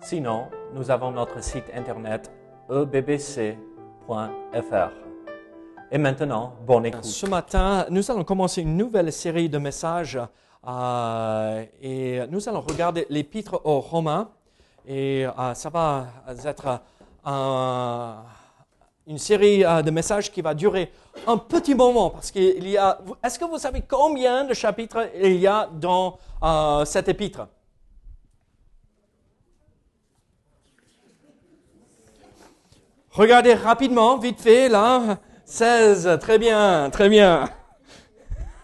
Sinon, nous avons notre site internet ebbc.fr. Et maintenant, bonne écoute. Ce matin, nous allons commencer une nouvelle série de messages euh, et nous allons regarder l'épître aux Romains. Et euh, ça va être euh, une série euh, de messages qui va durer un petit moment parce qu'il y a. Est-ce que vous savez combien de chapitres il y a dans euh, cet épître? Regardez rapidement, vite fait, là. 16, très bien, très bien.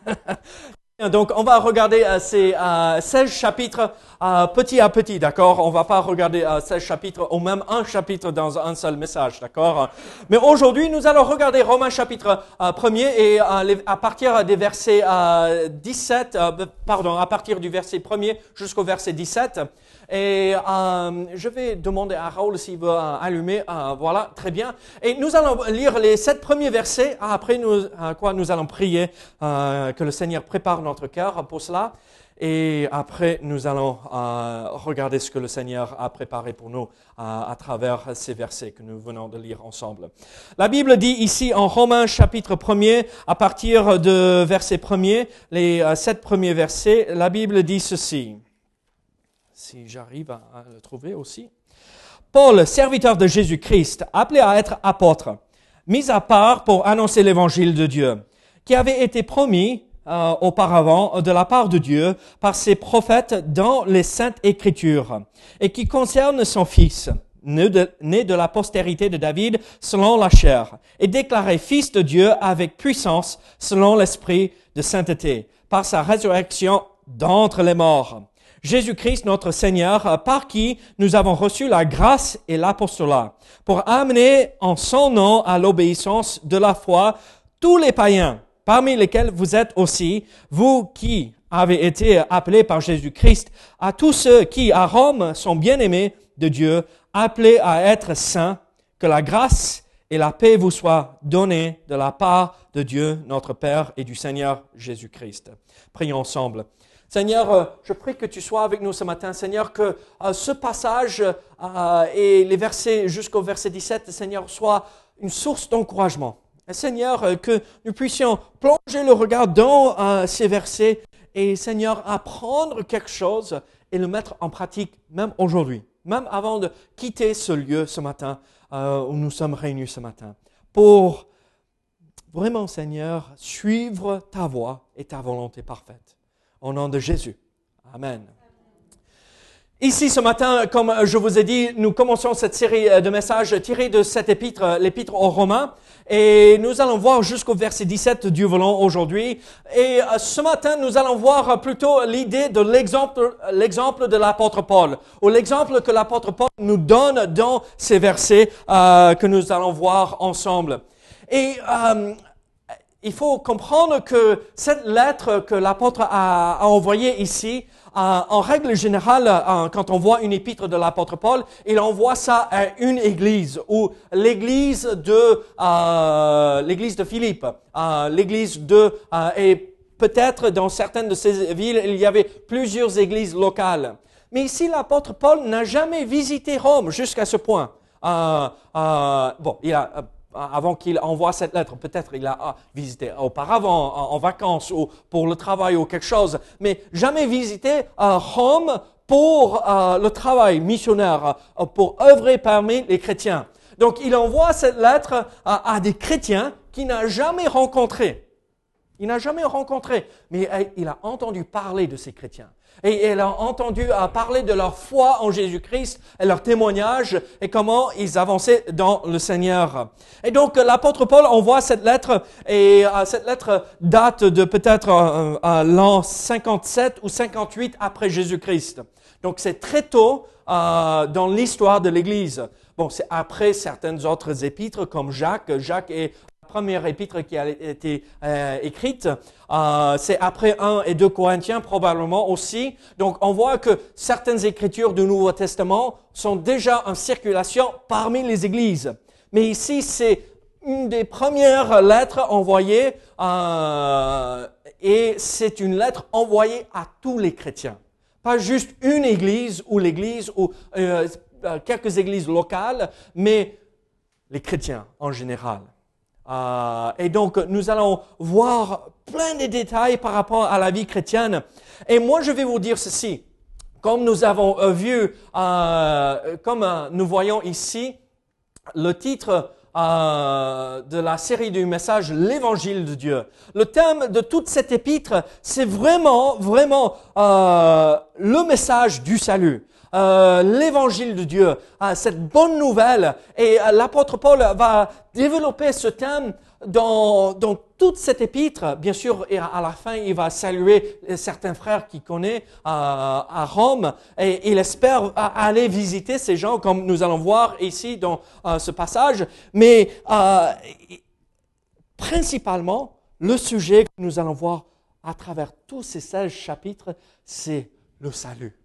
Donc, on va regarder euh, ces euh, 16 chapitres euh, petit à petit, d'accord? On va pas regarder euh, 16 chapitres ou même un chapitre dans un seul message, d'accord? Mais aujourd'hui, nous allons regarder Romains chapitre euh, 1er et euh, à partir des versets euh, 17, euh, pardon, à partir du verset 1er jusqu'au verset 17. Et euh, je vais demander à Raoul s'il veut euh, allumer. euh, voilà, très bien. Et nous allons lire les sept premiers versets. Après, nous, euh, quoi, nous allons prier euh, que le Seigneur prépare notre cœur pour cela. Et après, nous allons euh, regarder ce que le Seigneur a préparé pour nous euh, à travers ces versets que nous venons de lire ensemble. La Bible dit ici en Romains chapitre 1er, à partir de verset 1er, les euh, sept premiers versets, la Bible dit ceci si j'arrive à à le trouver aussi. Paul, serviteur de Jésus-Christ, appelé à être apôtre, mis à part pour annoncer l'évangile de Dieu, qui avait été promis euh, auparavant de la part de Dieu par ses prophètes dans les saintes écritures, et qui concerne son fils, né de, né de la postérité de David selon la chair, et déclaré fils de Dieu avec puissance selon l'esprit de sainteté, par sa résurrection d'entre les morts. Jésus-Christ, notre Seigneur, par qui nous avons reçu la grâce et l'apostolat, pour amener en son nom à l'obéissance de la foi tous les païens, parmi lesquels vous êtes aussi, vous qui avez été appelés par Jésus-Christ, à tous ceux qui, à Rome, sont bien-aimés de Dieu, appelés à être saints, que la grâce et la paix vous soient données de la part de Dieu, notre Père, et du Seigneur Jésus-Christ. Prions ensemble. Seigneur, euh, je prie que tu sois avec nous ce matin. Seigneur, que euh, ce passage euh, et les versets jusqu'au verset 17, Seigneur, soient une source d'encouragement. Seigneur, euh, que nous puissions plonger le regard dans euh, ces versets et, Seigneur, apprendre quelque chose et le mettre en pratique même aujourd'hui, même avant de quitter ce lieu ce matin euh, où nous sommes réunis ce matin, pour vraiment, Seigneur, suivre ta voie et ta volonté parfaite. Au nom de Jésus. Amen. Ici, ce matin, comme je vous ai dit, nous commençons cette série de messages tirés de cet épître, l'épître aux Romains. Et nous allons voir jusqu'au verset 17 du volant aujourd'hui. Et euh, ce matin, nous allons voir plutôt l'idée de l'exemple, l'exemple de l'apôtre Paul, ou l'exemple que l'apôtre Paul nous donne dans ces versets euh, que nous allons voir ensemble. Et euh, il faut comprendre que cette lettre que l'apôtre a, a envoyée ici, euh, en règle générale, euh, quand on voit une épître de l'apôtre Paul, il envoie ça à une église, ou l'église de euh, l'église de Philippe, euh, l'église de euh, et peut-être dans certaines de ces villes, il y avait plusieurs églises locales. Mais ici, l'apôtre Paul n'a jamais visité Rome jusqu'à ce point. Euh, euh, bon, il a, euh, avant qu'il envoie cette lettre, peut-être il a visité auparavant en, vacances ou pour le travail ou quelque chose, mais jamais visité euh, Rome pour euh, le travail missionnaire, euh, pour œuvrer parmi les chrétiens. Donc il envoie cette lettre à des chrétiens qu'il n'a jamais rencontrés. Il n'a jamais rencontré, mais il a entendu parler de ces chrétiens. Et il a entendu parler de leur foi en Jésus-Christ et leur témoignage et comment ils avançaient dans le Seigneur. Et donc l'apôtre Paul envoie cette lettre et euh, cette lettre date de peut-être euh, euh, l'an 57 ou 58 après Jésus-Christ. Donc c'est très tôt dans l'histoire de l'Église. Bon, c'est après certaines autres épîtres comme Jacques. Jacques est première épître qui a été euh, écrite. Euh, c'est après 1 et 2 Corinthiens probablement aussi. Donc on voit que certaines écritures du Nouveau Testament sont déjà en circulation parmi les églises. Mais ici, c'est une des premières lettres envoyées euh, et c'est une lettre envoyée à tous les chrétiens. Pas juste une église ou l'église ou quelques églises locales, mais les chrétiens en général. Euh, et donc, nous allons voir plein de détails par rapport à la vie chrétienne. Et moi, je vais vous dire ceci. Comme nous avons euh, vu, euh, comme nous voyons ici, le titre de la série du message L'Évangile de Dieu. Le thème de toute cette épître, c'est vraiment, vraiment le message du salut. Euh, l'évangile de Dieu, cette bonne nouvelle. Et l'apôtre Paul va développer ce thème dans, dans toute cette épître, bien sûr, à la fin, il va saluer certains frères qu'il connaît à, à Rome, et il espère aller visiter ces gens, comme nous allons voir ici dans euh, ce passage. Mais euh, principalement, le sujet que nous allons voir à travers tous ces 16 chapitres, c'est le salut.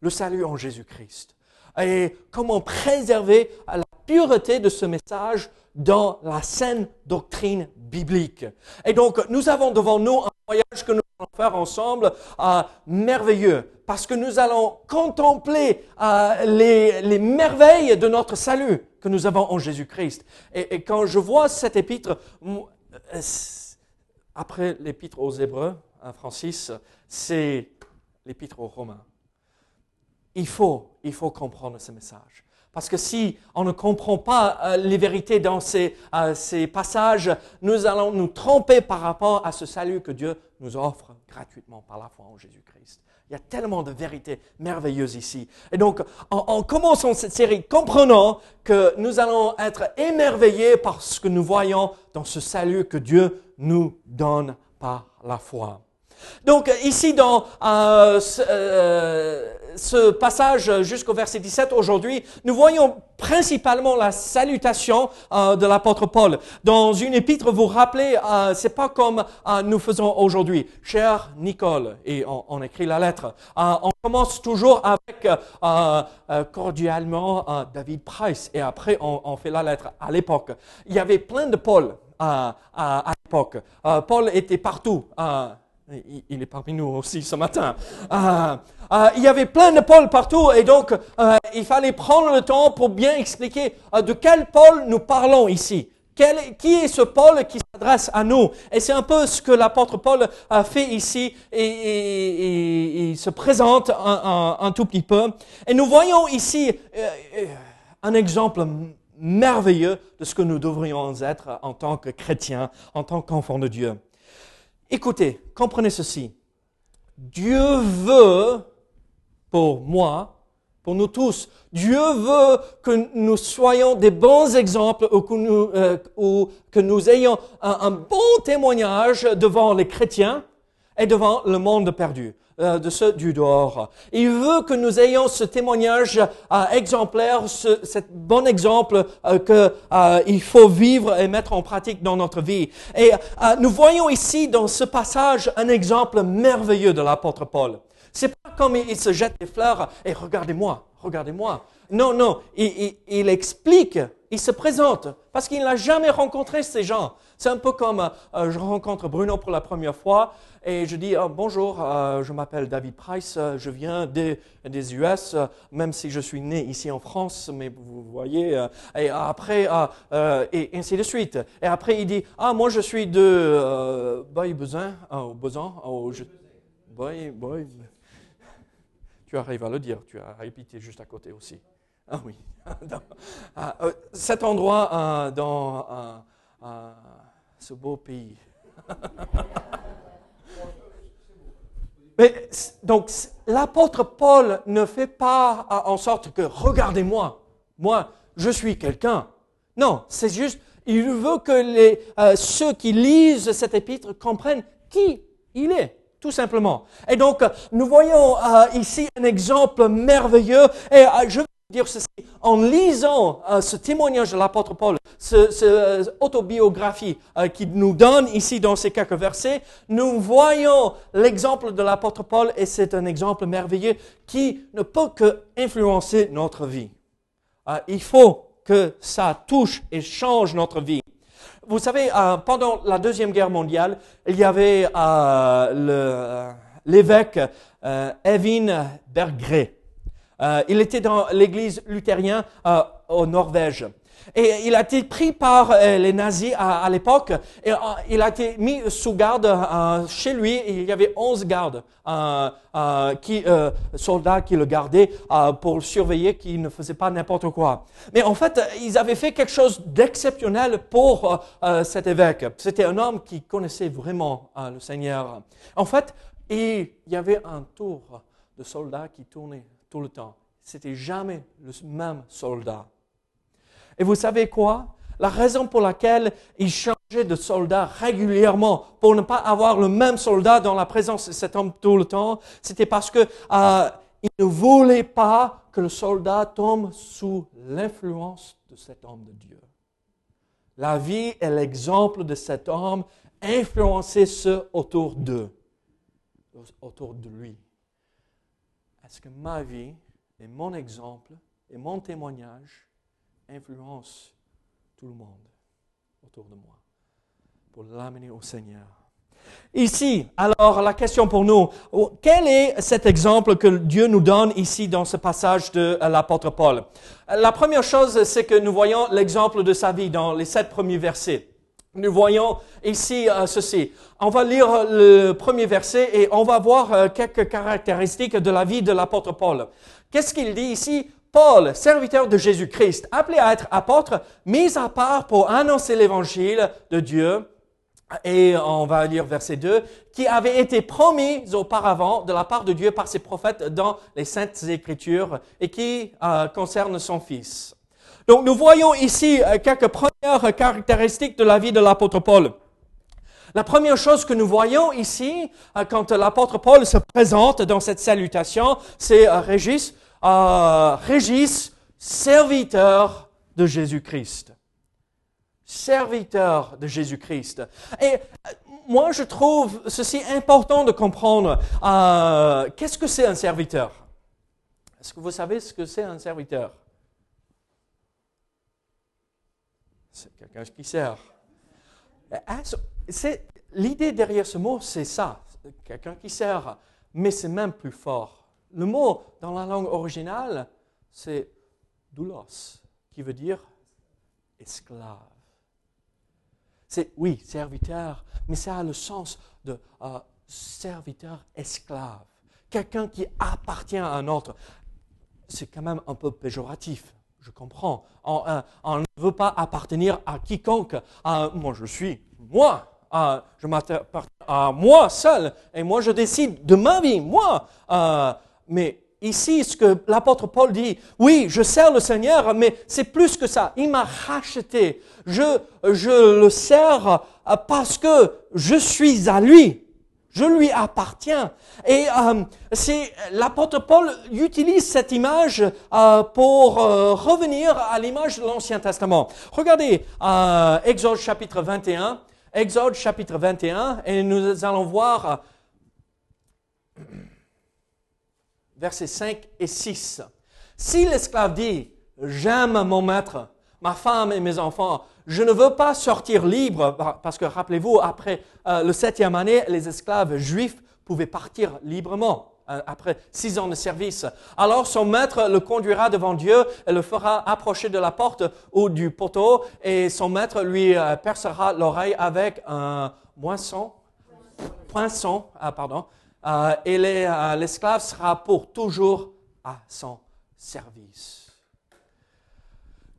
Le salut en Jésus-Christ. Et comment préserver la pureté de ce message dans la saine doctrine biblique. Et donc, nous avons devant nous un voyage que nous allons faire ensemble euh, merveilleux, parce que nous allons contempler euh, les, les, merveilles de notre salut que nous avons en Jésus-Christ. Et, et, quand je vois cette épître, euh, après l'épître aux Hébreux, hein, Francis, c'est l'épître aux Romains. Il faut, il faut comprendre ce message. Parce que si on ne comprend pas euh, les vérités dans ces, euh, ces, passages, nous allons nous tromper par rapport à ce salut que Dieu nous offre gratuitement par la foi en Jésus-Christ. Il y a tellement de vérités merveilleuses ici. Et donc, en, en, commençant cette série, comprenons que nous allons être émerveillés par ce que nous voyons dans ce salut que Dieu nous donne par la foi. Donc ici dans euh, ce, euh, ce, passage jusqu'au verset 17 aujourd'hui, nous voyons principalement la salutation euh, de l'apôtre Paul. Dans une épître, vous rappelez, c'est pas comme nous faisons aujourd'hui. Cher Nicole, et on, écrit la lettre. on commence toujours avec cordialement David Price, et après on, fait la lettre. À l'époque, il y avait plein de Paul à l'époque. Paul était partout. Il est parmi nous aussi ce matin. Euh, euh, il y avait plein de Paul partout et donc euh, il fallait prendre le temps pour bien expliquer euh, de quel Paul nous parlons ici. Qui est ce Paul qui s'adresse à nous? Et c'est un peu ce que l'apôtre Paul a fait ici et, et, et, et se présente un, tout petit peu. Et nous voyons ici euh, un exemple merveilleux de ce que nous devrions être en tant que chrétiens, en tant qu'enfants de Dieu. Écoutez, comprenez ceci. Dieu veut, pour moi, pour nous tous, Dieu veut que nous soyons des bons exemples ou que nous, euh, ayons un bon témoignage devant les chrétiens et devant le monde perdu. Euh, de ceux du dehors. Il veut que nous ayons ce témoignage euh, exemplaire, ce cet bon exemple euh, que euh, il faut vivre et mettre en pratique dans notre vie. Et euh, nous voyons ici dans ce passage un exemple merveilleux de l'apôtre Paul. C'est pas comme il se jette des fleurs et regardez-moi, regardez-moi. Non, non, il, il, il explique, il se présente parce qu'il n'a jamais rencontré ces gens. C'est un peu comme euh, je rencontre Bruno pour la première fois et je dis oh, bonjour, euh, je m'appelle David Price, euh, je viens des, des US, euh, même si je suis né ici en France, mais vous voyez. Et après, et ainsi de suite. Et après, il dit ah moi je suis de Boy je, Boy, Boy. Tu arrives à le dire, tu as habité juste à côté aussi. Ah oui. cet endroit dans ce beau pays. Mais, donc, l'apôtre Paul ne fait pas en sorte que, regardez-moi, moi, je suis quelqu'un. Non, c'est juste, il veut que les, euh, ceux qui lisent cet épître comprennent qui il est. tout simplement. Et donc, nous voyons euh, ici un exemple merveilleux. Et euh, je veux dire ceci, en lisant euh, ce témoignage de l'apôtre Paul, cette ce autobiographie qu'il nous donne ici dans ces quelques versets, nous voyons l'exemple de l'apôtre Paul et c'est un exemple merveilleux qui ne peut que influencer notre vie. il faut que ça touche et change notre vie vous savez, euh, pendant la Deuxième Guerre mondiale, il y avait euh, l'évêque euh, Evin Bergré. Il était dans l'église luthérienne au Norvège. Et il a été pris par euh, les nazis à, l'époque. Et euh, il a été mis sous garde euh, chez lui. il y avait 11 gardes, qui, soldats qui le gardaient pour le surveiller, qui ne faisaient pas n'importe quoi. Mais en fait, ils avaient fait quelque chose d'exceptionnel pour cet évêque. C'était un homme qui connaissait vraiment le Seigneur. En fait, il y avait un tour de soldats qui tournait tout le temps. C'était jamais le même soldat. Et vous savez quoi? La raison pour laquelle il changeait de soldat régulièrement pour ne pas avoir le même soldat dans la présence de cet homme tout le temps, c'était parce que euh, il ne voulait pas que le soldat tombe sous l'influence de cet homme de Dieu. La vie est l'exemple de cet homme influencer ceux autour d'eux, autour de lui. Est-ce que ma vie et mon exemple et mon témoignage influence tout le monde autour de moi pour l'amener au Seigneur. Ici, alors la question pour nous, quel est cet exemple que Dieu nous donne ici dans ce passage de l'apôtre Paul? La première chose, c'est que nous voyons l'exemple de sa vie dans les sept premiers versets. Nous voyons ici euh, ceci. On va lire le premier verset et on va voir euh, quelques caractéristiques de la vie de l'apôtre Paul. Qu'est-ce qu'il dit ici? Paul, serviteur de Jésus-Christ, appelé à être apôtre, mis à part pour annoncer l'évangile de Dieu, et on va lire verset 2, qui avait été promis auparavant de la part de Dieu par ses prophètes dans les saintes écritures et qui euh, concerne son fils. Donc nous voyons ici euh, quelques premières caractéristiques de la vie de l'apôtre Paul. La première chose que nous voyons ici, euh, quand l'apôtre Paul se présente dans cette salutation, c'est Régis, euh, Régis, serviteur de Jésus-Christ. Serviteur de Jésus-Christ. Et moi, je trouve ceci important de comprendre. Qu'est-ce que c'est un serviteur? Est-ce que vous savez ce que c'est un serviteur? C'est quelqu'un qui sert. L'idée derrière ce mot, c'est ça, quelqu'un qui sert. Mais c'est même plus fort. Le mot dans la langue originale, c'est doulos, qui veut dire esclave. C'est, oui, serviteur, mais ça a le sens de euh, serviteur esclave. Quelqu'un qui appartient à un autre. C'est quand même un peu péjoratif, je comprends. On, euh, ne veut pas appartenir à quiconque. moi, je suis moi. Euh, je m'appartiens à moi seul. Et moi, je décide de ma vie, moi. Mais ici, ce que l'apôtre Paul dit, oui, je sers le Seigneur, mais c'est plus que ça. Il m'a racheté. Je, le sers euh, parce que je suis à lui. Je lui appartiens. Et euh, l'apôtre Paul utilise cette image euh, pour revenir à l'image de l'Ancien Testament. Regardez Exode chapitre 21. Exode chapitre 21, et nous allons voir versets 5 et 6. Si l'esclave dit, j'aime mon maître, ma femme et mes enfants, je ne veux pas sortir libre, parce que rappelez-vous, après euh, le septième année, les esclaves juifs pouvaient partir librement euh, après six ans de service. Alors son maître le conduira devant Dieu et le fera approcher de la porte ou du poteau, et son maître lui euh, percera l'oreille avec un moisson, poinçon, ah, pardon, euh, et l'esclave sera pour toujours à son service.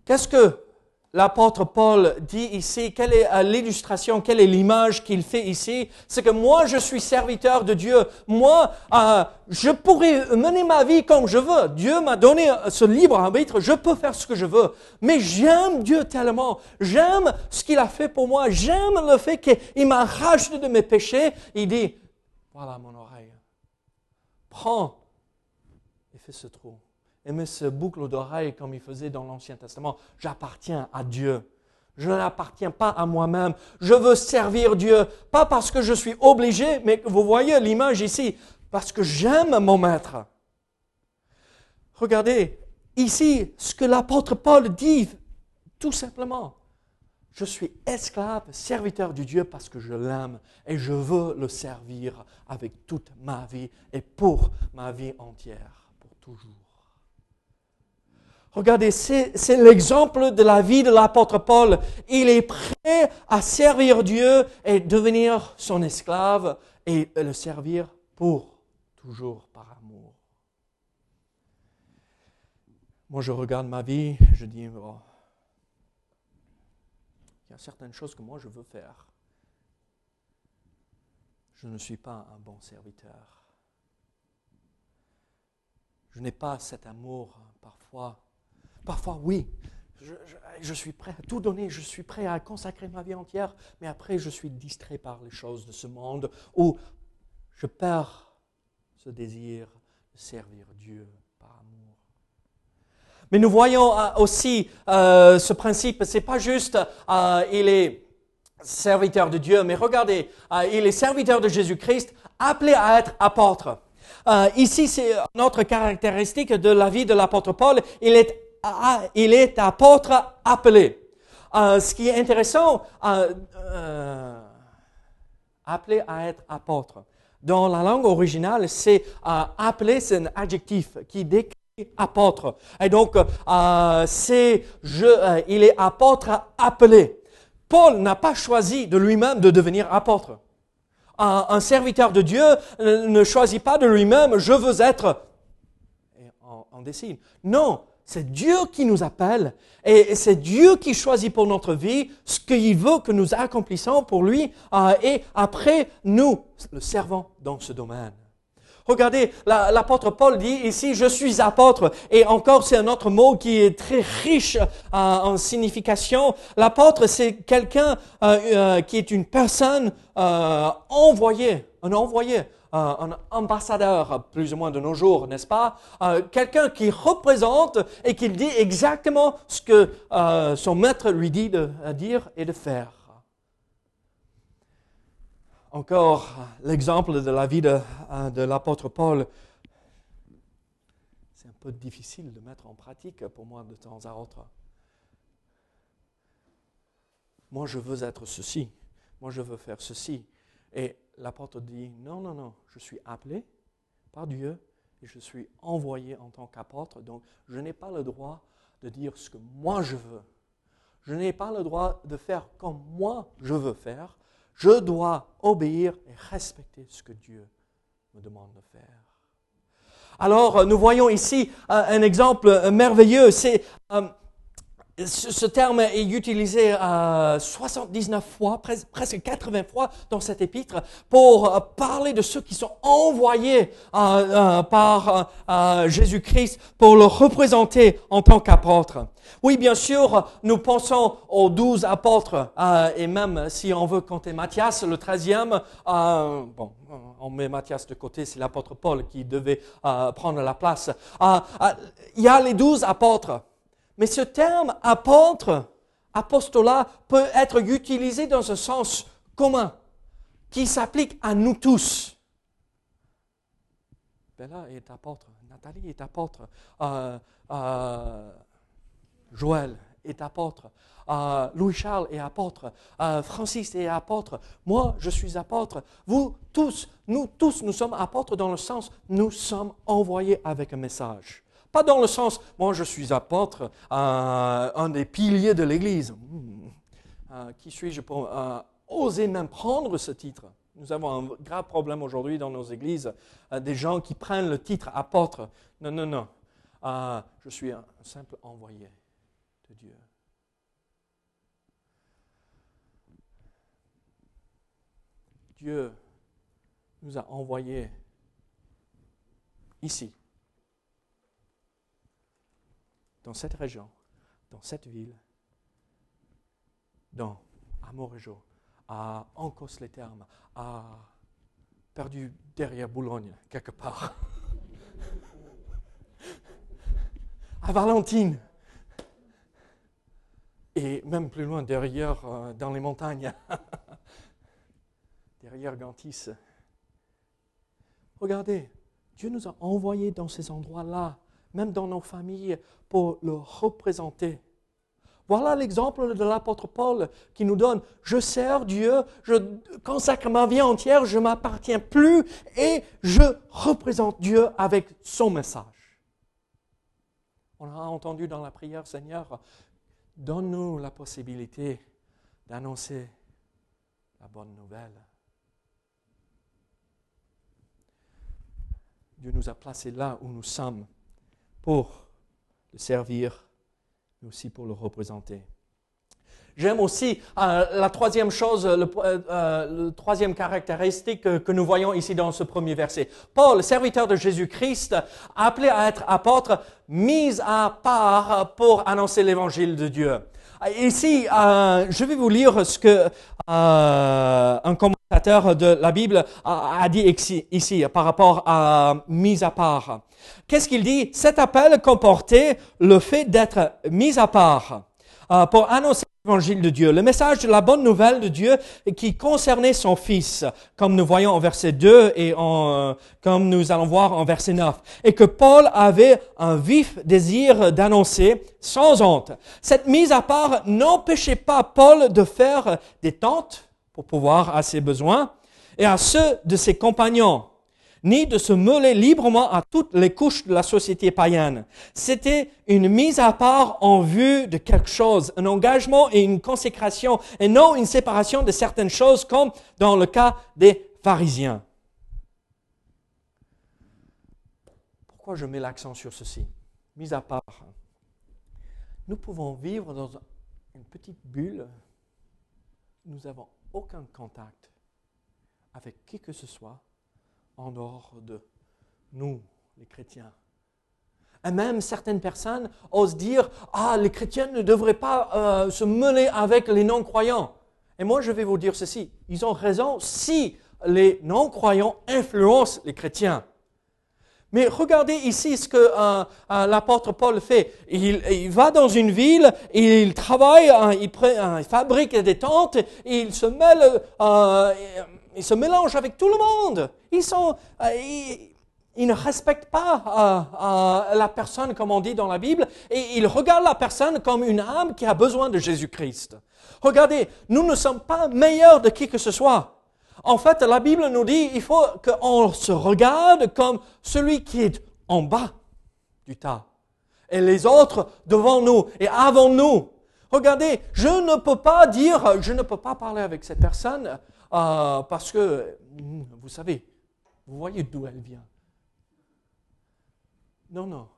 Qu'est-ce que l'apôtre Paul dit ici? Quelle est euh, l'illustration? Quelle est l'image qu'il fait ici? C'est que moi, je suis serviteur de Dieu. Moi, je pourrais mener ma vie comme je veux. Dieu m'a donné ce libre arbitre. Je peux faire ce que je veux. Mais j'aime Dieu tellement. J'aime ce qu'il a fait pour moi. J'aime le fait qu'il m'a racheté de mes péchés. Il dit, voilà mon oreille. Prends et fais ce trou. Mets ce boucle d'oreille comme il faisait dans l'Ancien Testament. J'appartiens à Dieu. Je n'appartiens pas à moi-même. Je veux servir Dieu, pas parce que je suis obligé, mais vous voyez l'image ici, parce que j'aime mon maître. Regardez ici ce que l'apôtre Paul dit, tout simplement. Je suis esclave, serviteur du Dieu parce que je l'aime et je veux le servir avec toute ma vie et pour ma vie entière, pour toujours. Regardez, c'est l'exemple de la vie de l'apôtre Paul. Il est prêt à servir Dieu et devenir son esclave et le servir pour toujours par amour. Moi, je regarde ma vie, je dis, il y a certaines choses que moi je veux faire. Je ne suis pas un bon serviteur. Je n'ai pas cet amour parfois Parfois, oui, je, suis prêt à tout donner, je suis prêt à consacrer ma vie entière, mais après, je suis distrait par les choses de ce monde où je perds ce désir de servir Dieu par amour. Mais nous voyons euh, aussi euh, ce principe, c'est pas juste euh, il est serviteur de Dieu, mais regardez, il est serviteur de Jésus-Christ, appelé à être apôtre. ici, c'est notre caractéristique de la vie de l'apôtre Paul. Il est il est apôtre appelé. Euh, ce qui est intéressant, euh, euh, appelé à être apôtre. Dans la langue originale, c'est appelé, c'est un adjectif qui décrit apôtre. Et donc, c'est il est apôtre appelé. Paul n'a pas choisi de lui-même de devenir apôtre. Un, serviteur de Dieu ne choisit pas de lui-même, je veux être. On, on décide. Non, c'est Dieu qui nous appelle et c'est Dieu qui choisit pour notre vie ce qu'il veut que nous accomplissions pour lui euh, et après nous le servons dans ce domaine. Regardez, l'apôtre Paul dit ici, je suis apôtre. Et encore, c'est un autre mot qui est très riche euh, en signification. L'apôtre, c'est quelqu'un euh, qui est une personne envoyée, un envoyé un ambassadeur, plus ou moins de nos jours, n'est-ce pas? Euh, Quelqu'un qui représente et qui dit exactement ce que euh, son maître lui dit de dire et de faire. Encore l'exemple de la vie de, euh, de l'apôtre Paul. C'est un peu difficile de mettre en pratique pour moi de temps à autre. Moi, je veux être ceci. Moi, je veux faire ceci. Et l'apôtre dit, non, non, non, je suis appelé par Dieu et je suis envoyé en tant qu'apôtre, donc je n'ai pas le droit de dire ce que moi je veux. Je n'ai pas le droit de faire comme moi je veux faire. Je dois obéir et respecter ce que Dieu me demande de faire. Alors, nous voyons ici euh, un exemple merveilleux. C'est euh, ce terme est utilisé 79 euh, fois, presque 80 fois dans cet épître pour euh, parler de ceux qui sont envoyés euh, par Jésus-Christ pour le représenter en tant qu'apôtre. Oui, bien sûr, nous pensons aux douze apôtres, et même si on veut compter Matthias, le treizième, bon, on met Matthias de côté, c'est l'apôtre Paul qui devait prendre la place. Il y a les douze apôtres. Mais ce terme apôtre, apostolat, peut être utilisé dans un sens commun qui s'applique à nous tous. Bella est apôtre, Nathalie est apôtre, euh, euh, Joël est apôtre, euh, Louis-Charles est apôtre, Francis est apôtre, moi je suis apôtre. Vous tous, nous tous, nous sommes apôtres dans le sens nous sommes envoyés avec un message. Pas dans le sens, moi je suis apôtre, euh, un des piliers de l'Église. Hmm. Euh, qui suis-je pour euh, oser même prendre ce titre? Nous avons un grave problème aujourd'hui dans nos églises, des gens qui prennent le titre apôtre. Non, non, non. je suis un simple envoyé de Dieu. Dieu nous a envoyés ici dans cette région, dans cette ville, dans Amorejo, à Ancos-les-Thermes, à perdu derrière Boulogne, quelque part. à Valentine. Et même plus loin, derrière, euh, dans les montagnes. derrière Gantis. Regardez, Dieu nous a envoyés dans ces endroits-là, même dans nos familles, pour le représenter. Voilà l'exemple de l'apôtre Paul qui nous donne, je sers Dieu, je consacre ma vie entière, je ne m'appartiens plus et je représente Dieu avec son message. On a entendu dans la prière, Seigneur, donne-nous la possibilité d'annoncer la bonne nouvelle. Dieu nous a placés là où nous sommes pour le servir mais aussi pour le représenter. J'aime aussi euh, la troisième chose, le, euh, euh, troisième caractéristique que, nous voyons ici dans ce premier verset. Paul, serviteur de Jésus-Christ, appelé à être apôtre, mis à part pour annoncer l'évangile de Dieu. Ici, je vais vous lire ce que un de la Bible a, dit ici, ici par rapport à mise à part. Qu'est-ce qu'il dit? Cet appel comportait le fait d'être mis à part euh, pour annoncer l'évangile de Dieu, le message de la bonne nouvelle de Dieu qui concernait son Fils, comme nous voyons en verset 2 et en, euh, comme nous allons voir en verset 9, et que Paul avait un vif désir d'annoncer sans honte. Cette mise à part n'empêchait pas Paul de faire des tentes pour pouvoir à ses besoins et à ceux de ses compagnons ni de se mêler librement à toutes les couches de la société païenne. C'était une mise à part en vue de quelque chose, un engagement et une consécration, et non une séparation de certaines choses comme dans le cas des pharisiens. Pourquoi je mets l'accent sur ceci? Mise à part. Nous pouvons vivre dans une petite bulle. Nous n'avons aucun contact avec qui que ce soit en dehors de nous, les chrétiens. Et même certaines personnes osent dire, ah, les chrétiens ne devraient pas euh, se mêler avec les non-croyants. Et moi, je vais vous dire ceci, ils ont raison si les non-croyants influencent les chrétiens. Mais regardez ici ce que euh, euh, l'apôtre Paul fait. Il, va dans une ville, il travaille, il, il, fabrique des tentes, il se mêle, ils se mélangent avec tout le monde. Ils, euh, ne respectent pas euh, euh, la personne, comme on dit dans la Bible, et ils regardent la personne comme une âme qui a besoin de Jésus-Christ. Regardez, nous ne sommes pas meilleurs de qui que ce soit. En fait, la Bible nous dit il faut qu'on se regarde comme celui qui est en bas du tas et les autres devant nous et avant nous. Regardez, je ne peux pas dire, je ne peux pas parler avec cette personne euh, parce que, hmm, vous savez, vous voyez d'où elle vient. Non, non.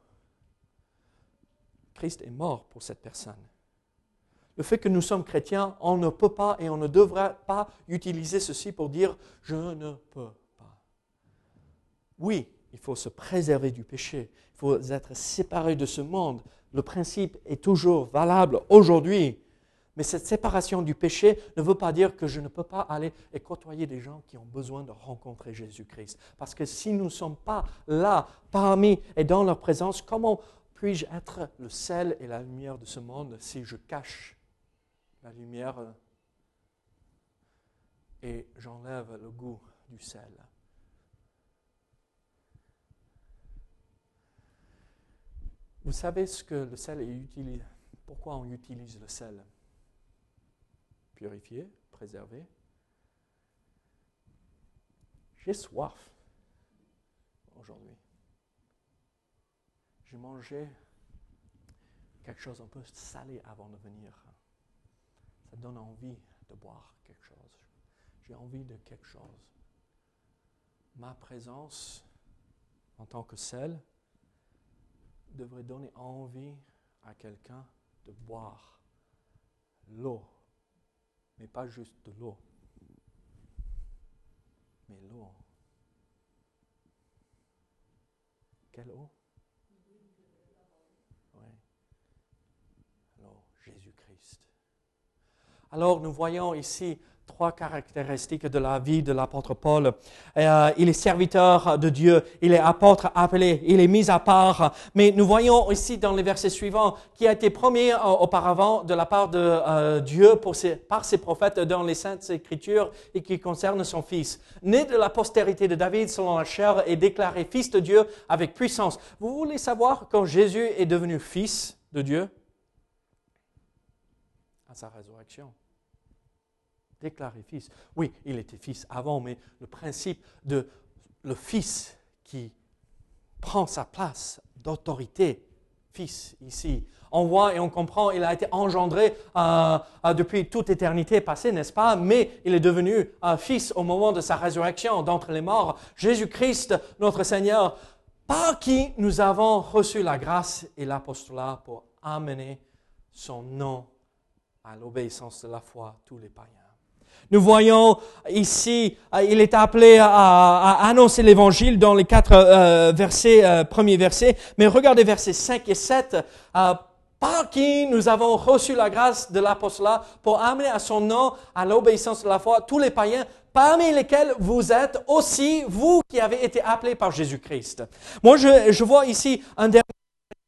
Christ est mort pour cette personne. Le fait que nous sommes chrétiens, on ne peut pas et on ne devrait pas utiliser ceci pour dire je ne peux pas. Oui, il faut se préserver du péché. Il faut être séparé de ce monde. Le principe est toujours valable aujourd'hui. Mais cette séparation du péché ne veut pas dire que je ne peux pas aller et côtoyer des gens qui ont besoin de rencontrer Jésus-Christ. Parce que si nous ne sommes pas là, parmi et dans leur présence, comment puis-je être le sel et la lumière de ce monde si je cache la lumière et j'enlève le goût du sel Vous savez ce que le sel est utilisé Pourquoi on utilise le sel? Purifié, préservé. J'ai soif aujourd'hui. J'ai mangé quelque chose un peu salé avant de venir. Ça donne envie de boire quelque chose. J'ai envie de quelque chose. Ma présence en tant que sel devrait donner envie à quelqu'un de boire l'eau mais pas juste de l'eau, mais l'eau. Quelle eau Oui. L'eau, Jésus-Christ. Alors nous voyons ici trois caractéristiques de la vie de l'apôtre Paul. Euh, il est serviteur de Dieu, il est apôtre appelé, il est mis à part. Mais nous voyons ici dans les versets suivants qui a été promis euh, auparavant de la part de euh, Dieu par ses prophètes dans les saintes écritures et qui concerne son fils. Né de la postérité de David selon la chair et déclaré fils de Dieu avec puissance. Vous voulez savoir quand Jésus est devenu fils de Dieu? À sa résurrection déclaré fils. Oui, il était fils avant, mais le principe de le fils qui prend sa place d'autorité, fils ici, on voit et on comprend, il a été engendré euh, euh, depuis toute éternité passée, n'est-ce pas? Mais il est devenu un fils au moment de sa résurrection d'entre les morts. Jésus-Christ, notre Seigneur, par qui nous avons reçu la grâce et l'apostolat pour amener son nom à l'obéissance de la foi tous les païens. Nous voyons ici, euh, il est appelé à, annoncer l'évangile dans les quatre euh, versets, euh, premiers versets. Mais regardez versets 5 et 7. par qui nous avons reçu la grâce de l'apostolat pour amener à son nom, à l'obéissance de la foi, tous les païens, parmi lesquels vous êtes aussi, vous qui avez été appelés par Jésus-Christ. Moi, je, je vois ici un dernier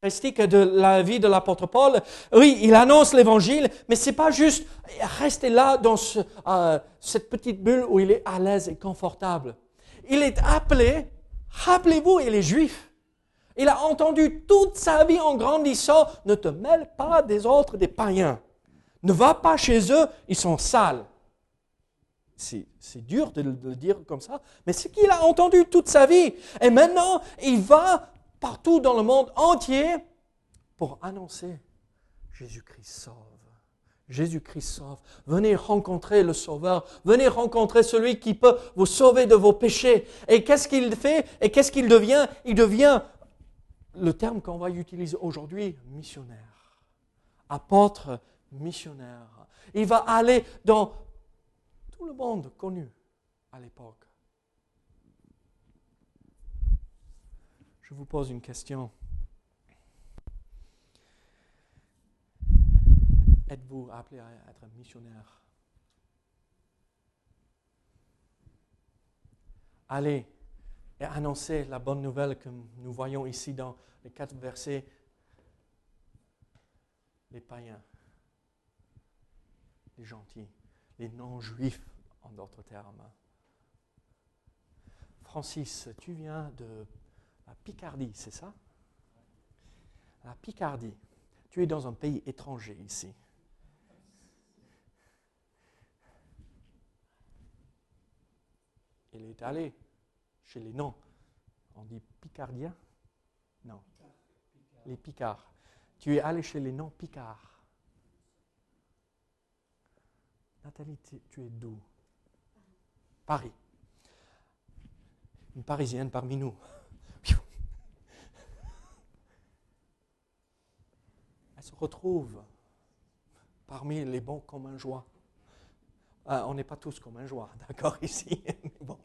de la vie de l'apôtre Paul. Oui, il annonce l'évangile, mais c'est pas juste rester là dans euh, cette petite bulle où il est à l'aise et confortable. Il est appelé, rappelez-vous, il est juif. Il a entendu toute sa vie en grandissant, ne te mêle pas des autres, des païens. Ne va pas chez eux, ils sont sales. C'est dur de le dire comme ça, mais c'est qu'il a entendu toute sa vie. Et maintenant, il va partout dans le monde entier pour annoncer Jésus-Christ sauve. Jésus-Christ sauve. Venez rencontrer le Sauveur. Venez rencontrer celui qui peut vous sauver de vos péchés. Et qu'est-ce qu'il fait? Et qu'est-ce qu'il devient? Il devient le terme qu'on va utiliser aujourd'hui, missionnaire. Apôtre missionnaire. Il va aller dans tout le monde connu à l'époque. Je vous pose une question. Êtes-vous appelé à être missionnaire? Allez et annoncez la bonne nouvelle que nous voyons ici dans les quatre versets. Les païens, les gentils, les non-juifs en d'autres termes. Francis, tu viens de la Picardie, c'est ça? La Picardie. Tu es dans un pays étranger ici. Il est allé chez les noms. On dit Picardiens? Non. Les Picards. Tu es allé chez les noms Picards. Nathalie, tu es d'où? Paris. Une Parisienne parmi nous. Se retrouve parmi les bons comme joie. Ah, on n'est pas tous comme un joie, d'accord, ici. bon.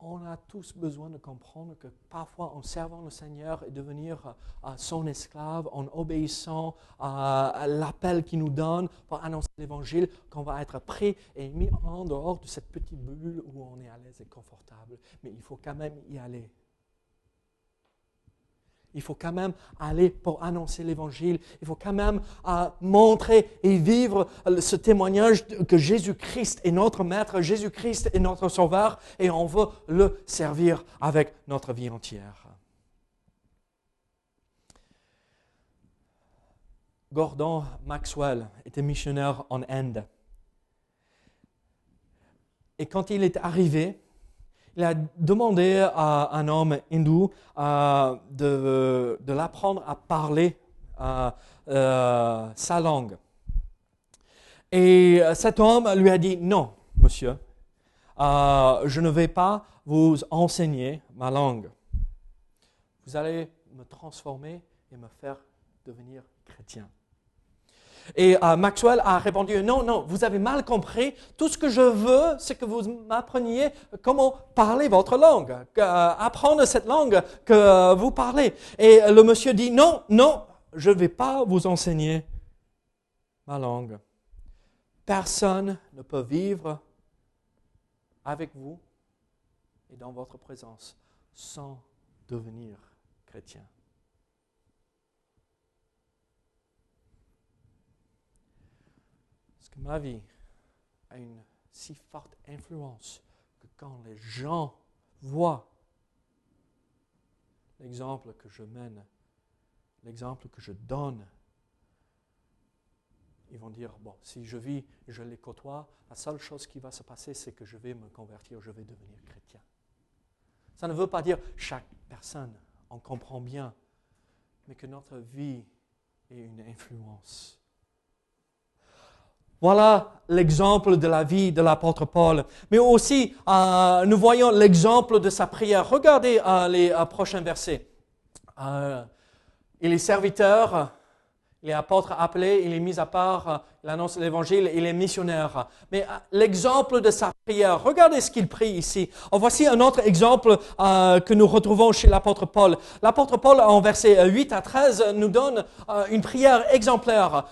On a tous besoin de comprendre que parfois, en servant le Seigneur et devenir euh, son esclave, en obéissant à l'appel qu'il nous donne pour annoncer l'Évangile, qu'on va être pris et mis en dehors de cette petite bulle où on est à l'aise et confortable. Mais il faut quand même y aller. Il faut quand même aller pour annoncer l'Évangile. Il faut quand même euh, montrer et vivre ce témoignage que Jésus-Christ est notre Maître, Jésus-Christ est notre Sauveur, et on veut le servir avec notre vie entière. Gordon Maxwell était missionnaire en Inde. Et quand il est arrivé, il a demandé à un homme hindou euh, de, l'apprendre à parler euh, euh, sa langue. Et cet homme lui a dit, non, monsieur, je ne vais pas vous enseigner ma langue. Vous allez me transformer et me faire devenir chrétien. Et euh, Maxwell a répondu, non, non, vous avez mal compris. Tout ce que je veux, c'est que vous m'appreniez comment parler votre langue, euh, apprendre cette langue que vous parlez. Et le monsieur dit, non, non, je ne vais pas vous enseigner ma langue. Personne ne peut vivre avec vous et dans votre présence sans devenir chrétien. Ma vie a une si forte influence que quand les gens voient l'exemple que je mène, l'exemple que je donne, ils vont dire, bon, si je vis, je les côtoie, la seule chose qui va se passer, c'est que je vais me convertir, je vais devenir chrétien. Ça ne veut pas dire chaque personne, on comprend bien, mais que notre vie ait une influence. Voilà l'exemple de la vie de l'apôtre Paul. Mais aussi, euh, nous voyons l'exemple de sa prière. Regardez euh, les euh, prochains versets. il est serviteur, il est apôtre appelé, il est mis à part, il annonce l'évangile, il est missionnaire. Mais l'exemple de sa prière, regardez ce qu'il prie ici. voici un autre exemple que nous retrouvons chez l'apôtre Paul. L'apôtre Paul, en versets 8 à 13, nous donne une prière exemplaire.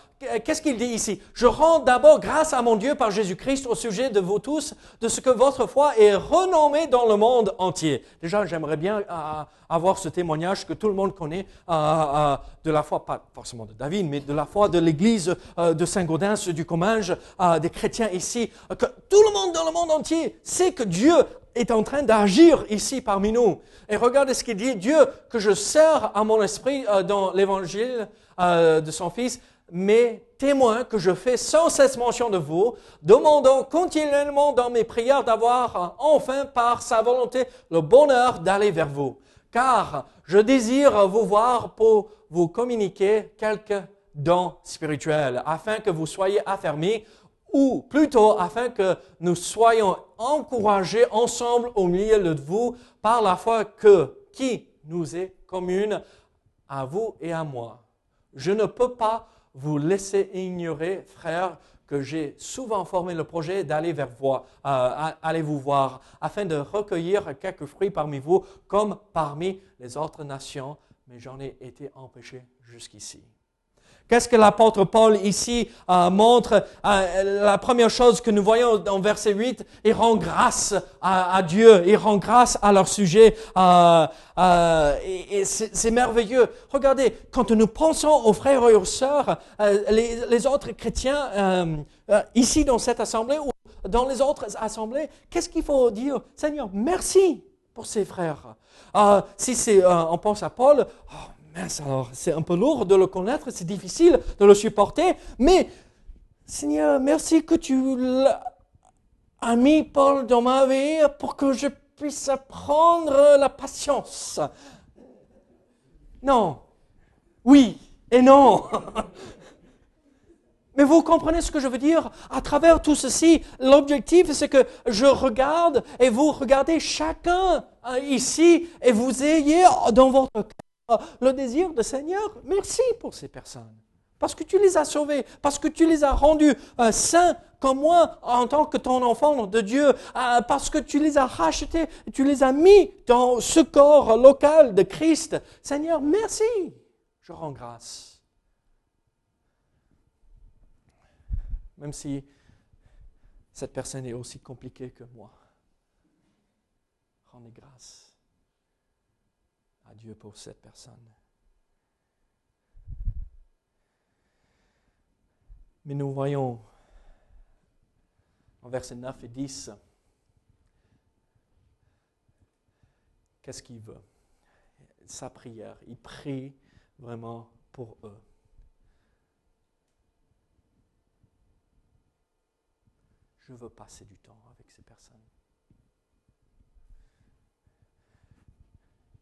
Qu'est-ce qu'il dit ici? Je rends d'abord grâce à mon Dieu par Jésus-Christ au sujet de vous tous, de ce que votre foi est renommée dans le monde entier. Déjà, j'aimerais bien euh, avoir ce témoignage que tout le monde connaît euh, euh, de la foi, pas forcément de David, mais de la foi de l'Église de Saint-Gaudens, du Comminges, des chrétiens ici, que tout le monde dans le monde entier sait que Dieu est en train d'agir ici parmi nous. Et regardez ce qu'il dit, Dieu que je sers à mon esprit dans l'évangile de son Fils, mais témoins que je fais sans cesse mention de vous, demandant continuellement dans mes prières d'avoir enfin par sa volonté le bonheur d'aller vers vous. Car je désire vous voir pour vous communiquer quelques dons spirituels, afin que vous soyez affermis, ou plutôt afin que nous soyons encouragés ensemble au milieu de vous par la foi que, qui nous est commune à vous et à moi. Je ne peux pas vous laissez ignorer, frère, que j'ai souvent formé le projet d'aller vers vous, euh, vous voir, afin de recueillir quelques fruits parmi vous, comme parmi les autres nations, mais j'en ai été empêché jusqu'ici. Qu'est-ce que l'apôtre Paul ici euh, montre? Euh, La première chose que nous voyons dans verset 8, il rend grâce à, Dieu, il rend grâce à leur sujet. Euh, et, c'est merveilleux. Regardez, quand nous pensons aux frères et aux sœurs, les, les, autres chrétiens ici dans cette assemblée ou dans les autres assemblées, qu'est-ce qu'il faut dire? Seigneur, merci pour ces frères. si c'est, on pense à Paul, oh, alors c'est un peu lourd de le connaître, c'est difficile de le supporter, mais Seigneur, merci que tu as mis Paul dans ma vie pour que je puisse apprendre la patience. Non, oui et non. Mais vous comprenez ce que je veux dire? À travers tout ceci, l'objectif, c'est que je regarde et vous regardez chacun hein, ici et vous ayez dans votre le désir de Seigneur, merci pour ces personnes. Parce que tu les as sauvés, parce que tu les as rendus euh, saints comme moi en tant que ton enfant de Dieu, euh, parce que tu les as rachetés, tu les as mis dans ce corps local de Christ. Seigneur, merci. Je rends grâce. Même si cette personne est aussi compliquée que moi. Rendez grâce Pour cette personne. Mais nous voyons en versets 9 et 10, qu'est-ce qu'il veut Sa prière. Il prie vraiment pour eux. Je veux passer du temps avec ces personnes.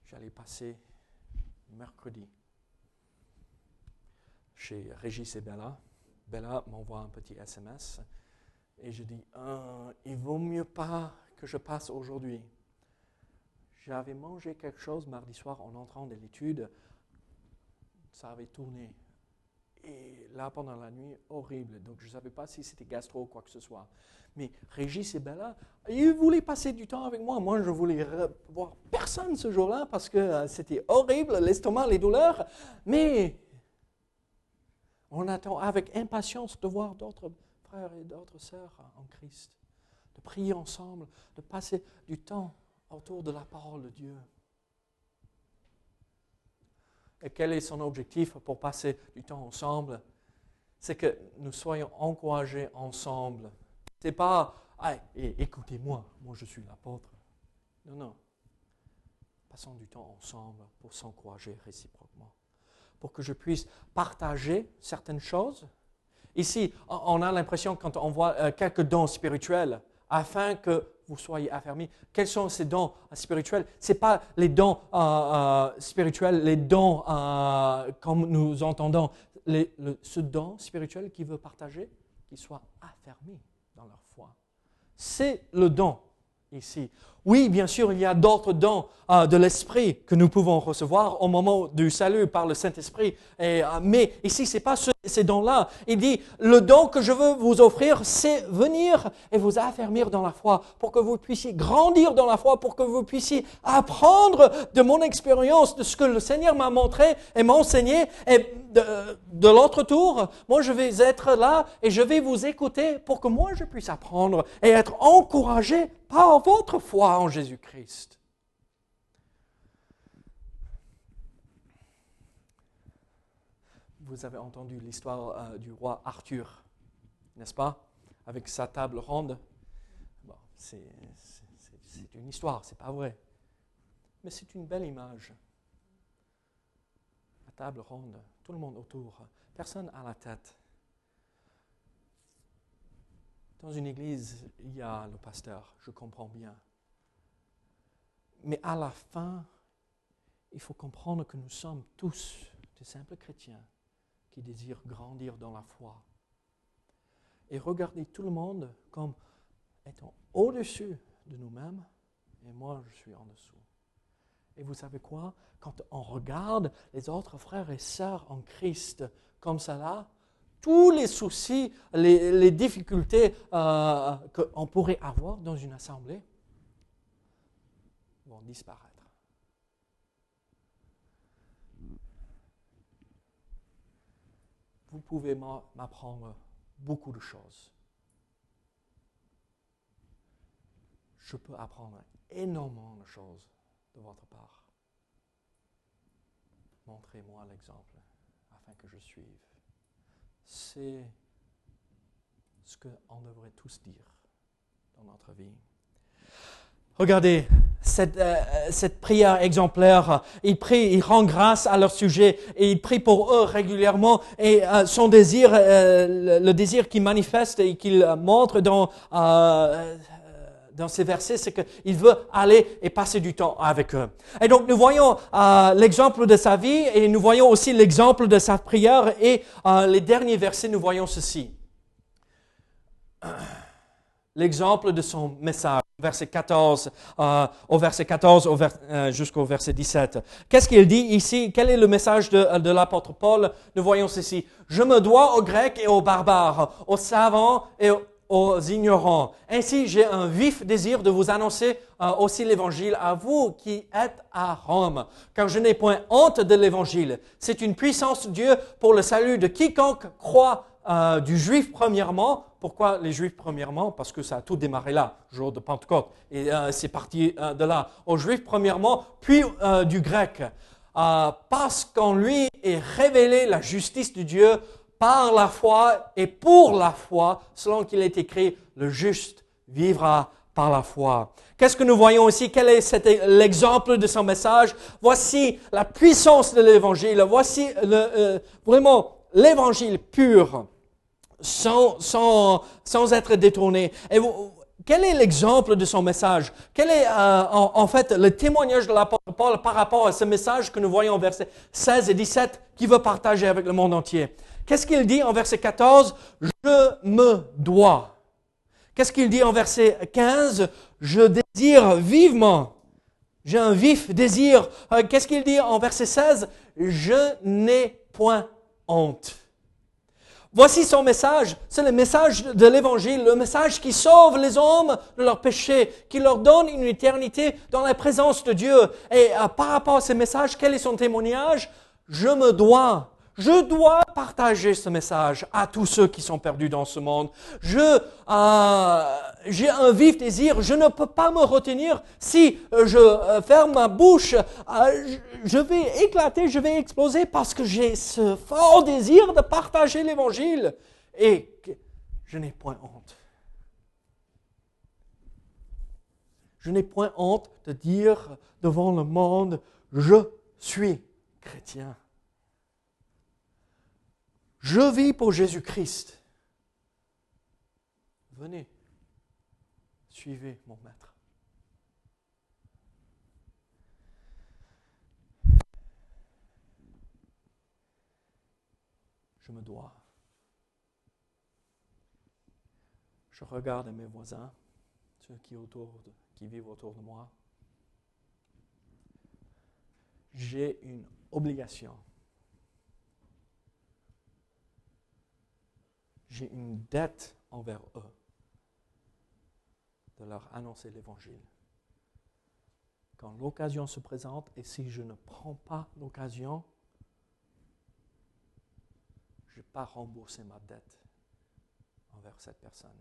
J'allais passer mercredi chez Régis et Bella. Bella m'envoie un petit SMS et je dis ah, Il vaut mieux pas que je passe aujourd'hui. J'avais mangé quelque chose mardi soir en entrant de l'étude. Ça avait tourné. Et là, pendant la nuit, horrible. Donc, je ne savais pas si c'était gastro ou quoi que ce soit. Mais Régis et Bella, ils voulaient passer du temps avec moi. Moi, je voulais voir personne ce jour-là parce que euh, c'était horrible, l'estomac, les douleurs. Mais On attend avec impatience de voir d'autres frères et d'autres sœurs en Christ, de prier ensemble, de passer du temps autour de la parole de Dieu. Et quel est son objectif pour passer du temps ensemble? C'est que nous soyons encouragés ensemble. Ce n'est pas, écoutez-moi, moi je suis l'apôtre. Non, non. Passons du temps ensemble pour s'encourager réciproquement. Pour que je puisse partager certaines choses. Ici, on a l'impression quand on voit euh, quelques dons spirituels, afin que vous soyez affermis. Quels sont ces dons spirituels? Ce n'est pas les dons euh, euh, spirituels, les dons comme nous entendons. ce don spirituel qui veut partager, qu'il soit affermi dans leur foi. C'est le don ici. Oui, bien sûr, il y a d'autres dons euh, de l'Esprit que nous pouvons recevoir au moment du salut par le Saint-Esprit. Euh, mais ici, ce n'est pas ces dons-là. Il dit, le don que je veux vous offrir, c'est venir et vous affermir dans la foi, pour que vous puissiez grandir dans la foi, pour que vous puissiez apprendre de mon expérience, de ce que le Seigneur m'a montré et m'a enseigné. Et de, de l'autre tour, moi, je vais être là et je vais vous écouter pour que moi, je puisse apprendre et être encouragé par votre foi en Jésus-Christ. Vous avez entendu l'histoire euh, du roi Arthur, n'est-ce pas? Avec sa table ronde. c'est une histoire, c'est pas vrai. Mais c'est une belle image. La table ronde, tout le monde autour, personne à la tête. Dans une église, il y a le pasteur, je comprends bien. Mais à la fin, il faut comprendre que nous sommes tous des simples chrétiens qui désirent grandir dans la foi. Et regarder tout le monde comme étant au-dessus de nous-mêmes, et moi je suis en dessous. Et vous savez quoi? Quand on regarde les autres frères et sœurs en Christ comme cela, tous les soucis, les, difficultés euh, qu'on pourrait avoir dans une assemblée, vont disparaître. Vous pouvez m'apprendre beaucoup de choses. Je peux apprendre énormément de choses de votre part. Montrez-moi l'exemple afin que je suive. C'est ce qu'on devrait tous dire dans notre vie. Regardez cette, euh, cette, prière exemplaire. Il prie, il rend grâce à leur sujet et il prie pour eux régulièrement. Et euh, son désir, euh, le, désir qu'il manifeste et qu'il montre dans dans ces versets, c'est qu'il veut aller et passer du temps avec eux. Et donc nous voyons l'exemple de sa vie et nous voyons aussi l'exemple de sa prière et les derniers versets, nous voyons ceci l'exemple de son message, verset 14, euh, au verset 14 euh, jusqu'au verset 17. Qu'est-ce qu'il dit ici? Quel est le message de, de l'apôtre Paul? Nous voyons ceci. Je me dois aux Grecs et aux barbares, aux savants et aux ignorants. Ainsi, j'ai un vif désir de vous annoncer euh, aussi l'évangile à vous qui êtes à Rome, car je n'ai point honte de l'évangile. C'est une puissance de Dieu pour le salut de quiconque croit euh, du juif premièrement. Pourquoi les juifs premièrement? Parce que ça a tout démarré là, jour de Pentecôte. Et euh, c'est parti euh, de là. Aux juifs premièrement, puis du grec. parce qu'en lui est révélée la justice de Dieu par la foi et pour la foi, selon qu'il est écrit, le juste vivra par la foi. Qu'est-ce que nous voyons ici? Quel est l'exemple de son message? Voici la puissance de l'évangile. Voici vraiment l'évangile pur sans, sans, sans être détourné. Et quel est l'exemple de son message? Quel est euh, en, fait le témoignage de l'apôtre Paul par rapport à ce message que nous voyons en versets 16 et 17 qu'il veut partager avec le monde entier? Qu'est-ce qu'il dit en verset 14 Je me dois. Qu'est-ce qu'il dit en verset 15 Je désire vivement. J'ai un vif désir. Euh, qu'est-ce qu'il dit en verset 16 Je n'ai point honte. Voici son message. C'est le message de l'évangile, le message qui sauve les hommes de leurs péchés, qui leur donne une éternité dans la présence de Dieu. Et euh, par rapport à ce message, quel est son témoignage? Je me dois, Je dois partager ce message à tous ceux qui sont perdus dans ce monde. Je, euh, j'ai un vif désir. Je ne peux pas me retenir. Si euh, je euh, ferme ma bouche, je vais éclater, je vais exploser parce que j'ai ce fort désir de partager l'évangile. Et je n'ai point honte. Je n'ai point honte de dire devant le monde, je suis chrétien. Je vis pour Jésus-Christ. Venez, suivez mon maître. Je me dois. Je regarde mes voisins, ceux qui, autour qui vivent autour de moi. J'ai une obligation j'ai une dette envers eux de leur annoncer l'Évangile. Quand l'occasion se présente, et si je ne prends pas l'occasion, je n'ai pas remboursé ma dette envers cette personne.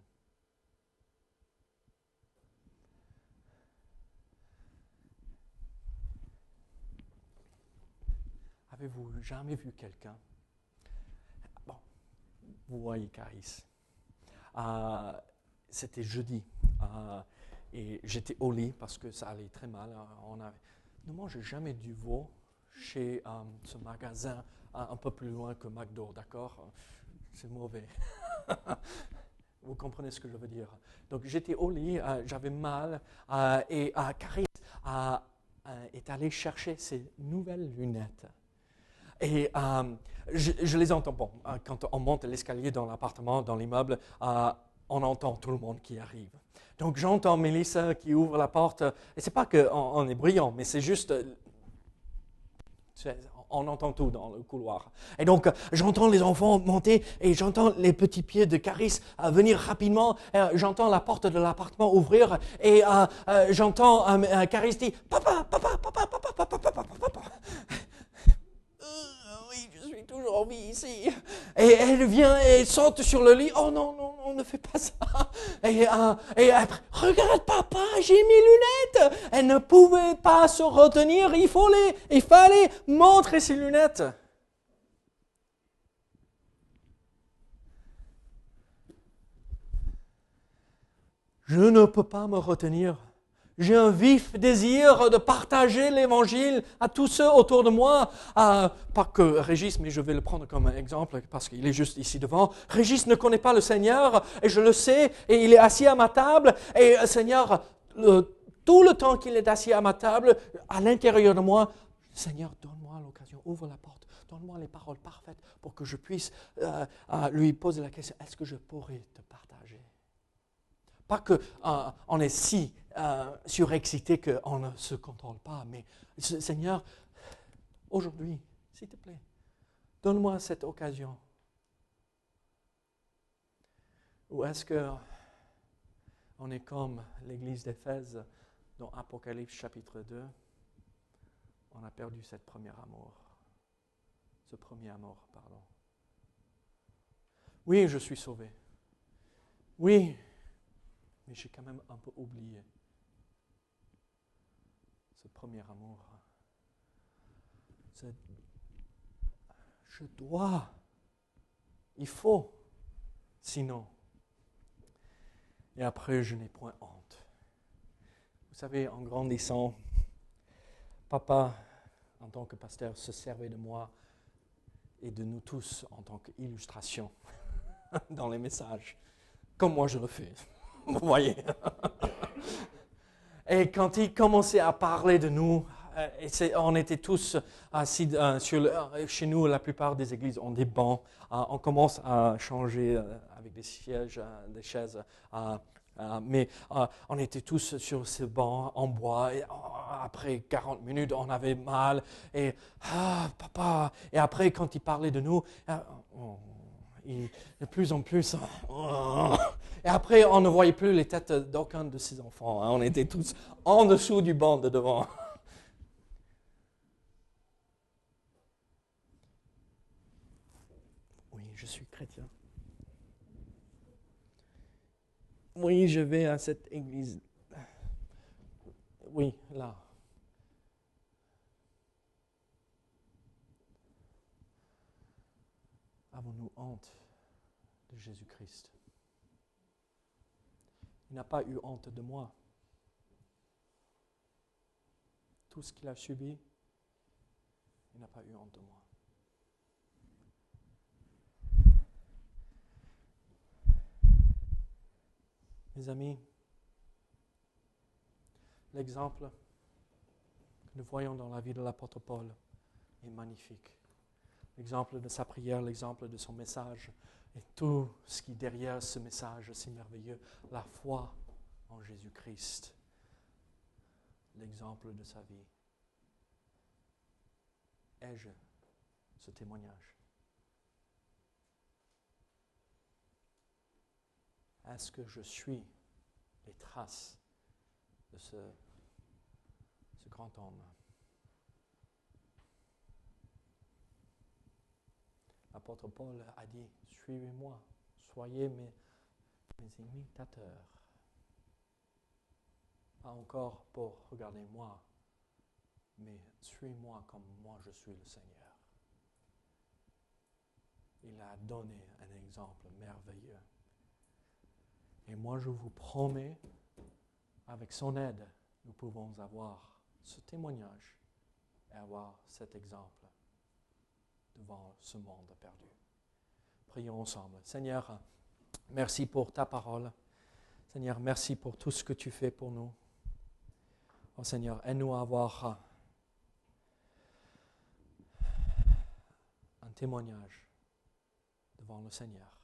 Avez-vous jamais vu quelqu'un vous voyez Caris. Euh, c'était jeudi. Euh, et j'étais au lit parce que ça allait très mal. On avait, ne mangez jamais du veau chez euh, ce magasin un peu plus loin que McDo, d'accord? C'est mauvais. Vous comprenez ce que je veux dire Donc j'étais au lit, j'avais mal, et Caris est allé chercher ses nouvelles lunettes. Et je, les entends. Bon, euh, quand on monte l'escalier dans l'appartement, dans l'immeuble, euh, on entend tout le monde qui arrive. Donc j'entends Mélissa qui ouvre la porte. Et c'est pas qu'on on est brillant, mais c'est juste. Euh, on entend tout dans le couloir. Et donc, j'entends les enfants monter et j'entends les petits pieds de Caris venir rapidement. j'entends la porte de l'appartement ouvrir et j'entends Caris dire Papa, papa, papa, papa, papa, papa, papa ici. Et elle vient et saute sur le lit. Oh non, non, non, ne fais pas ça. Et, euh, et après, regarde papa, j'ai mes lunettes. Elle ne pouvait pas se retenir. Il, fallait, il fallait montrer ses lunettes. Je ne peux pas me retenir. J'ai un vif désir de partager l'évangile à tous ceux autour de moi. pas que Régis, mais je vais le prendre comme exemple parce qu'il est juste ici devant. Régis ne connaît pas le Seigneur et je le sais et il est assis à ma table. Et euh, Seigneur, tout le temps qu'il est assis à ma table, à l'intérieur de moi, Seigneur, donne-moi l'occasion, ouvre la porte, donne-moi les paroles parfaites pour que je puisse euh, lui poser la question, est-ce que je pourrais te partager? Pas qu'on euh, est si euh, surexcité qu'on ne se contrôle pas. Mais Seigneur, aujourd'hui, s'il te plaît, donne-moi cette occasion. Ou est-ce que on est comme l'église d'Éphèse dans Apocalypse chapitre 2 On a perdu cette première amour. Ce premier amour, pardon. Oui, je suis sauvé. Oui, mais j'ai quand même un peu oublié ce premier amour. Je dois, il faut, sinon. Et après, je n'ai point honte. Vous savez, en grandissant, papa, en tant que pasteur, se servait de moi et de nous tous en tant qu'illustration dans les messages, comme moi je le fais. Vous voyez Et quand il commençait à parler de nous, euh, on était tous assis euh, euh, chez nous, la plupart des églises ont des bancs. on commence à changer avec des sièges, des chaises. mais on était tous sur ces bancs en bois. Et après 40 minutes, on avait mal. Et ah, papa. Et après, quand il parlait de nous, et de plus en plus. Hein. Et après, on ne voyait plus les têtes d'aucun de ses enfants. Hein. On était tous en dessous du banc de devant. je suis chrétien. Oui, je vais à cette église. Oui, là. Avons-nous honte de Jésus-Christ? Il n'a pas eu honte de moi. Tout ce qu'il a subi, il n'a pas eu honte de moi. Mes amis, l'exemple que nous voyons dans la vie de l'apôtre Paul est magnifique. L'exemple de sa prière, l'exemple de son message et tout ce qui derrière ce message si merveilleux, la foi en Jésus-Christ, l'exemple de sa vie. Ai-je ce témoignage? Est-ce que je suis les traces de ce, ce grand homme? L'apôtre Paul a dit, suivez-moi, soyez mes, mes imitateurs. Pas encore pour regarder moi, mais suis-moi comme moi je suis le Seigneur. Il a donné un exemple merveilleux. Et moi je vous promets, avec son aide, nous pouvons avoir ce témoignage et avoir cet exemple devant ce monde perdu. Prions ensemble. Seigneur, merci pour ta parole. Seigneur, merci pour tout ce que tu fais pour nous. Oh Seigneur, aide-nous à avoir un témoignage devant le Seigneur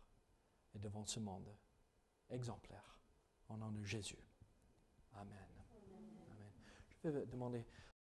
et devant ce monde exemplaire. Au nom de Jésus. Amen. Amen. Je vais demander